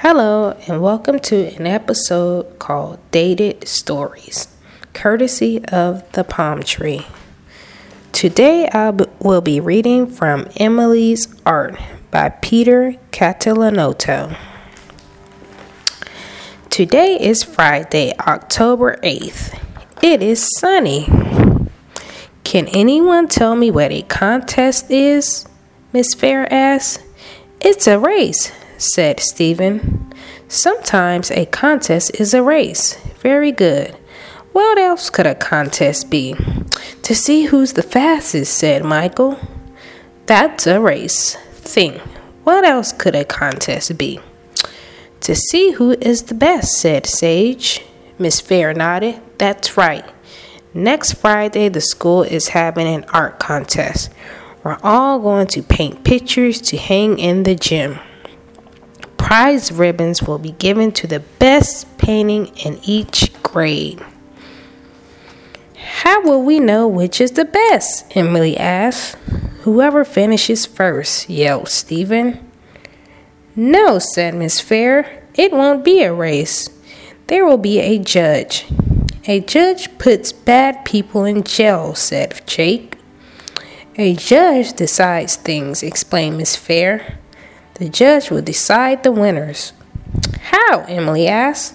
Hello, and welcome to an episode called Dated Stories, courtesy of the Palm Tree. Today I will be reading from Emily's Art by Peter Catalanotto. Today is Friday, October 8th. It is sunny. Can anyone tell me what a contest is? Miss Fair asked. It's a race, said Stephen. Sometimes a contest is a race. Very good. What else could a contest be? To see who's the fastest, said Michael. That's a race. Think. What else could a contest be? To see who is the best, said Sage. Miss Fair nodded. That's right. Next Friday, the school is having an art contest. We're all going to paint pictures to hang in the gym. Prize ribbons will be given to the best painting in each grade. How will we know which is the best? Emily asked. Whoever finishes first, yelled Stephen. No, said Miss Fair. It won't be a race. There will be a judge. A judge puts bad people in jail, said Jake. A judge decides things, explained Miss Fair. The judge will decide the winners. How? Emily asked.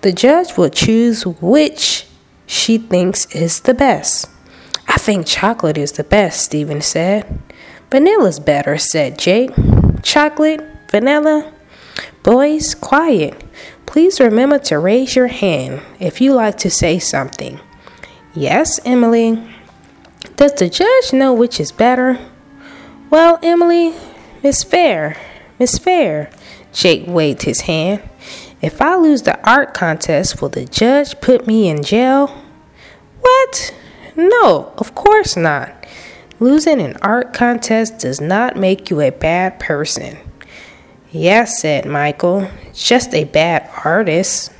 The judge will choose which she thinks is the best. I think chocolate is the best, Stephen said. Vanilla's better, said Jake. Chocolate? Vanilla? Boys, quiet. Please remember to raise your hand if you like to say something. Yes, Emily. Does the judge know which is better? Well, Emily, Miss Fair, Miss Fair, Jake waved his hand. If I lose the art contest, will the judge put me in jail? What? No, of course not. Losing an art contest does not make you a bad person. Yes, said Michael, just a bad artist.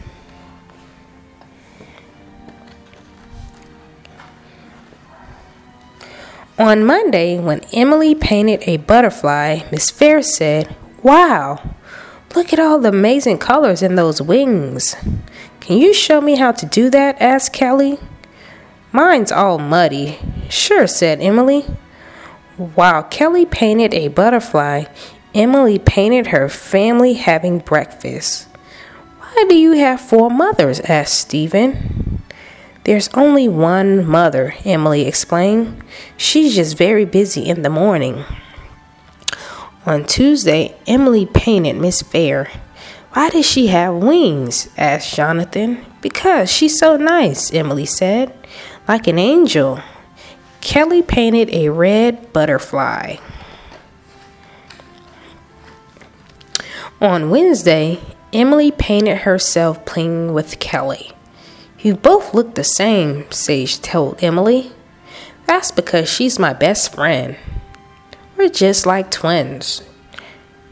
On Monday, when Emily painted a butterfly, Miss Fair said, Wow, look at all the amazing colors in those wings. Can you show me how to do that? asked Kelly. Mine's all muddy. Sure, said Emily. While Kelly painted a butterfly, Emily painted her family having breakfast. Why do you have four mothers? asked Stephen. There's only one mother, Emily explained. She's just very busy in the morning. On Tuesday, Emily painted Miss Fair. Why does she have wings? asked Jonathan. Because she's so nice, Emily said. Like an angel. Kelly painted a red butterfly. On Wednesday, Emily painted herself playing with Kelly. You both look the same, Sage told Emily. That's because she's my best friend. We're just like twins.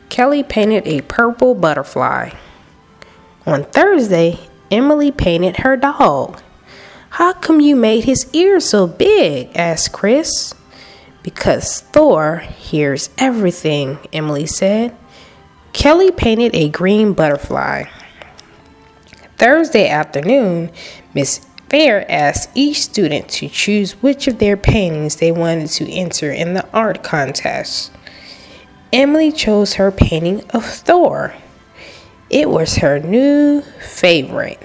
Kelly painted a purple butterfly. On Thursday, Emily painted her dog. How come you made his ears so big? asked Chris. Because Thor hears everything, Emily said. Kelly painted a green butterfly. Thursday afternoon, Miss Fair asked each student to choose which of their paintings they wanted to enter in the art contest. Emily chose her painting of Thor. It was her new favorite.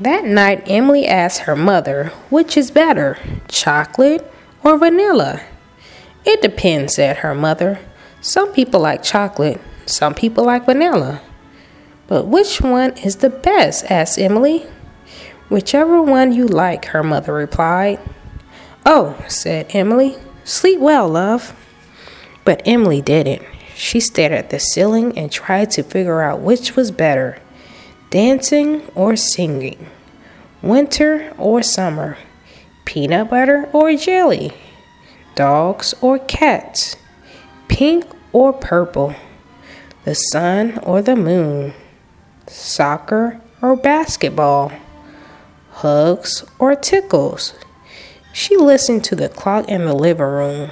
That night, Emily asked her mother, which is better, chocolate or vanilla? It depends, said her mother. Some people like chocolate, some people like vanilla. But which one is the best? asked Emily. Whichever one you like, her mother replied. Oh, said Emily. Sleep well, love. But Emily didn't. She stared at the ceiling and tried to figure out which was better dancing or singing, winter or summer, peanut butter or jelly, dogs or cats, pink or purple, the sun or the moon soccer or basketball, hugs or tickles. She listened to the clock in the living room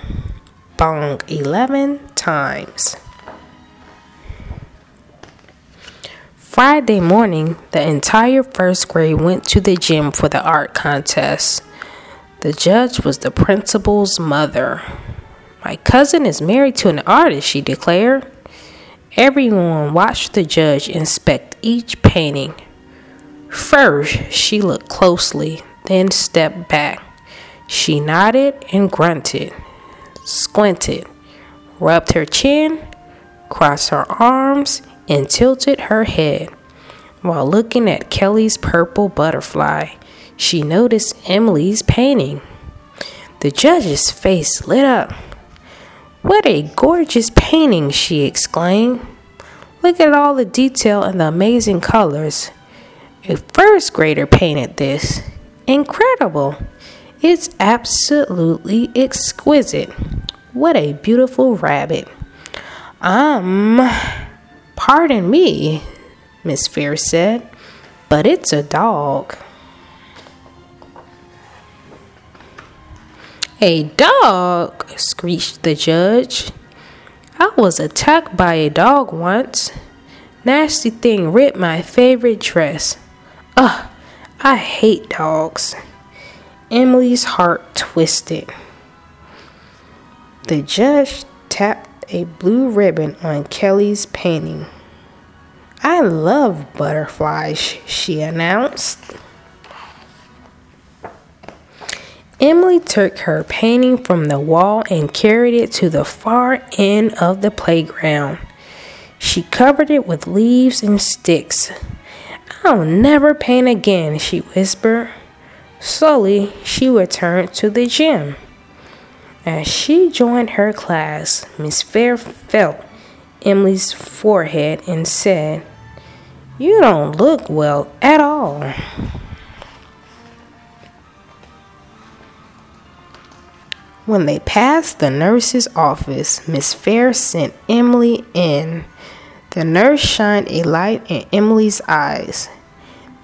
bong 11 times. Friday morning, the entire first grade went to the gym for the art contest. The judge was the principal's mother. My cousin is married to an artist, she declared. Everyone watched the judge inspect each painting. First, she looked closely, then stepped back. She nodded and grunted, squinted, rubbed her chin, crossed her arms, and tilted her head. While looking at Kelly's purple butterfly, she noticed Emily's painting. The judge's face lit up. What a gorgeous painting, she exclaimed. Look at all the detail and the amazing colors. A first grader painted this. Incredible. It's absolutely exquisite. What a beautiful rabbit. Um, pardon me, Miss Fair said, but it's a dog. A dog, screeched the judge. I was attacked by a dog once. Nasty thing ripped my favorite dress. Ugh, I hate dogs. Emily's heart twisted. The judge tapped a blue ribbon on Kelly's painting. I love butterflies, she announced. Emily took her painting from the wall and carried it to the far end of the playground. She covered it with leaves and sticks. I'll never paint again, she whispered. Slowly, she returned to the gym. As she joined her class, Miss Fair felt Emily's forehead and said, You don't look well at all. When they passed the nurse's office, Miss Fair sent Emily in. The nurse shined a light in Emily's eyes,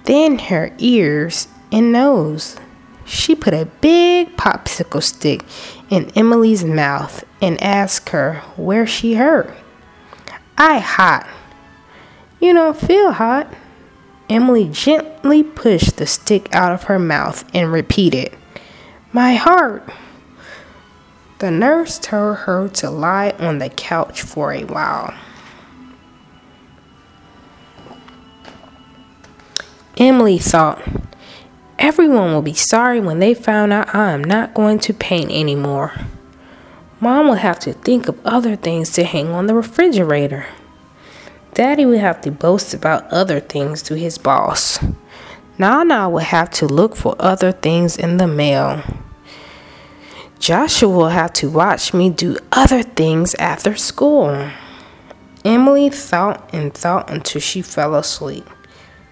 then her ears and nose. She put a big popsicle stick in Emily's mouth and asked her where she hurt. I hot. You don't feel hot. Emily gently pushed the stick out of her mouth and repeated, My heart. The nurse told her to lie on the couch for a while. Emily thought, Everyone will be sorry when they found out I am not going to paint anymore. Mom will have to think of other things to hang on the refrigerator. Daddy will have to boast about other things to his boss. Nana will have to look for other things in the mail. Joshua will have to watch me do other things after school. Emily thought and thought until she fell asleep.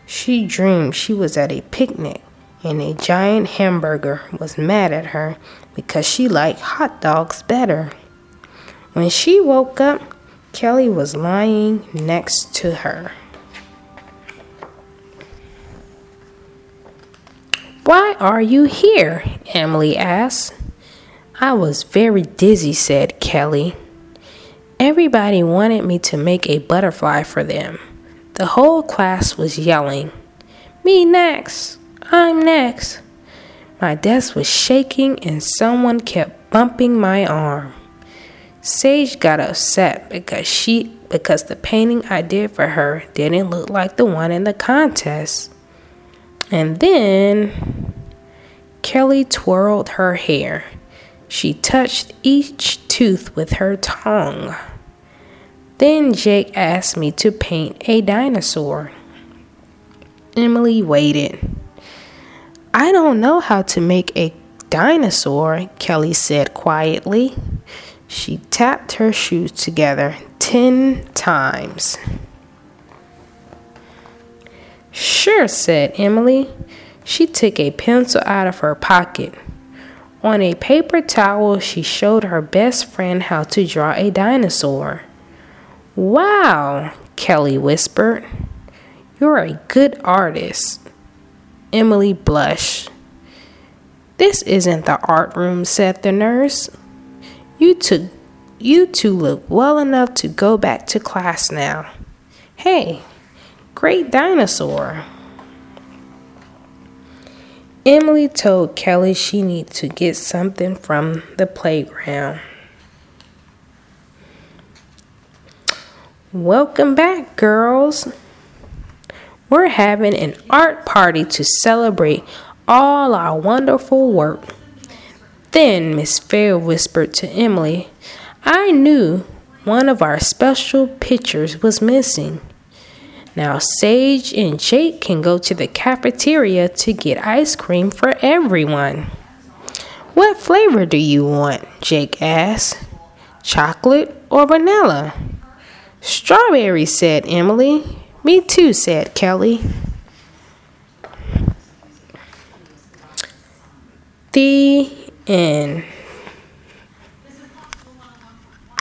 She dreamed she was at a picnic and a giant hamburger was mad at her because she liked hot dogs better. When she woke up, Kelly was lying next to her. Why are you here? Emily asked. I was very dizzy, said Kelly. Everybody wanted me to make a butterfly for them. The whole class was yelling, Me next! I'm next! My desk was shaking and someone kept bumping my arm. Sage got upset because she because the painting I did for her didn't look like the one in the contest. And then Kelly twirled her hair. She touched each tooth with her tongue. Then Jake asked me to paint a dinosaur. Emily waited. I don't know how to make a dinosaur, Kelly said quietly. She tapped her shoes together ten times. Sure, said Emily. She took a pencil out of her pocket. On a paper towel, she showed her best friend how to draw a dinosaur. Wow, Kelly whispered. You're a good artist. Emily blushed. This isn't the art room, said the nurse. You two, you two look well enough to go back to class now. Hey, great dinosaur. Emily told Kelly she needed to get something from the playground. Welcome back, girls. We're having an art party to celebrate all our wonderful work. Then Miss Fair whispered to Emily, I knew one of our special pictures was missing. Now, Sage and Jake can go to the cafeteria to get ice cream for everyone. What flavor do you want? Jake asked. Chocolate or vanilla? Strawberry, said Emily. Me too, said Kelly. The end.